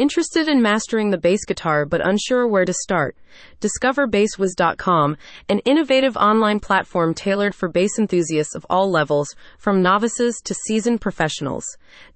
Interested in mastering the bass guitar but unsure where to start? Discover BassWhiz.com, an innovative online platform tailored for bass enthusiasts of all levels, from novices to seasoned professionals.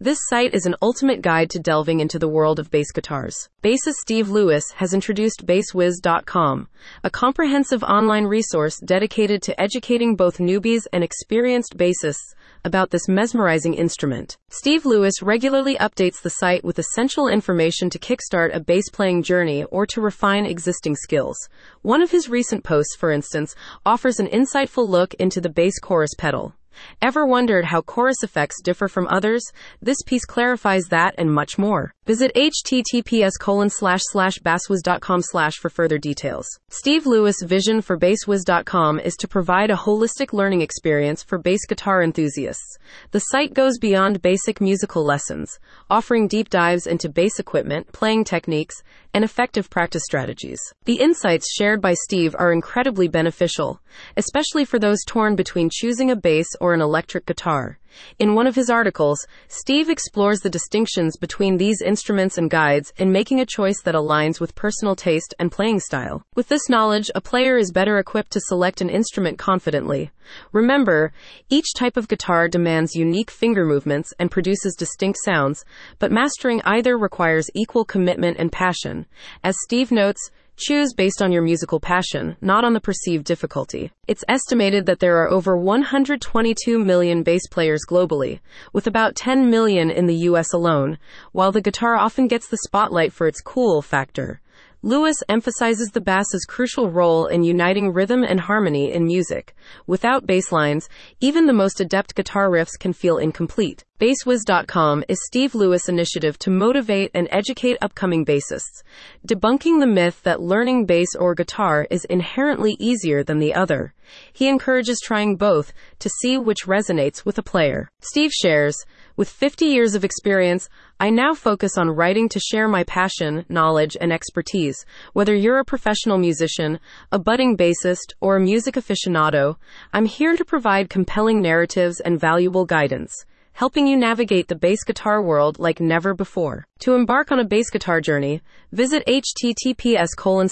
This site is an ultimate guide to delving into the world of bass guitars. Bassist Steve Lewis has introduced BassWhiz.com, a comprehensive online resource dedicated to educating both newbies and experienced bassists about this mesmerizing instrument. Steve Lewis regularly updates the site with essential information to kickstart a bass playing journey or to refine existing skills. One of his recent posts, for instance, offers an insightful look into the bass chorus pedal. Ever wondered how chorus effects differ from others? This piece clarifies that and much more. Visit https colon slash slash basswhiz.com slash for further details. Steve Lewis' vision for basswhiz.com is to provide a holistic learning experience for bass guitar enthusiasts. The site goes beyond basic musical lessons, offering deep dives into bass equipment, playing techniques, and effective practice strategies. The insights shared by Steve are incredibly beneficial, especially for those torn between choosing a bass or an electric guitar. In one of his articles, Steve explores the distinctions between these instruments and guides in making a choice that aligns with personal taste and playing style. With this knowledge, a player is better equipped to select an instrument confidently. Remember, each type of guitar demands unique finger movements and produces distinct sounds, but mastering either requires equal commitment and passion. As Steve notes, Choose based on your musical passion, not on the perceived difficulty. It's estimated that there are over 122 million bass players globally, with about 10 million in the US alone, while the guitar often gets the spotlight for its cool factor. Lewis emphasizes the bass's crucial role in uniting rhythm and harmony in music. Without bass lines, even the most adept guitar riffs can feel incomplete. BassWhiz.com is Steve Lewis' initiative to motivate and educate upcoming bassists, debunking the myth that learning bass or guitar is inherently easier than the other. He encourages trying both to see which resonates with a player. Steve shares, with 50 years of experience, I now focus on writing to share my passion, knowledge, and expertise. Whether you're a professional musician, a budding bassist, or a music aficionado, I'm here to provide compelling narratives and valuable guidance helping you navigate the bass guitar world like never before. To embark on a bass guitar journey, visit https colon.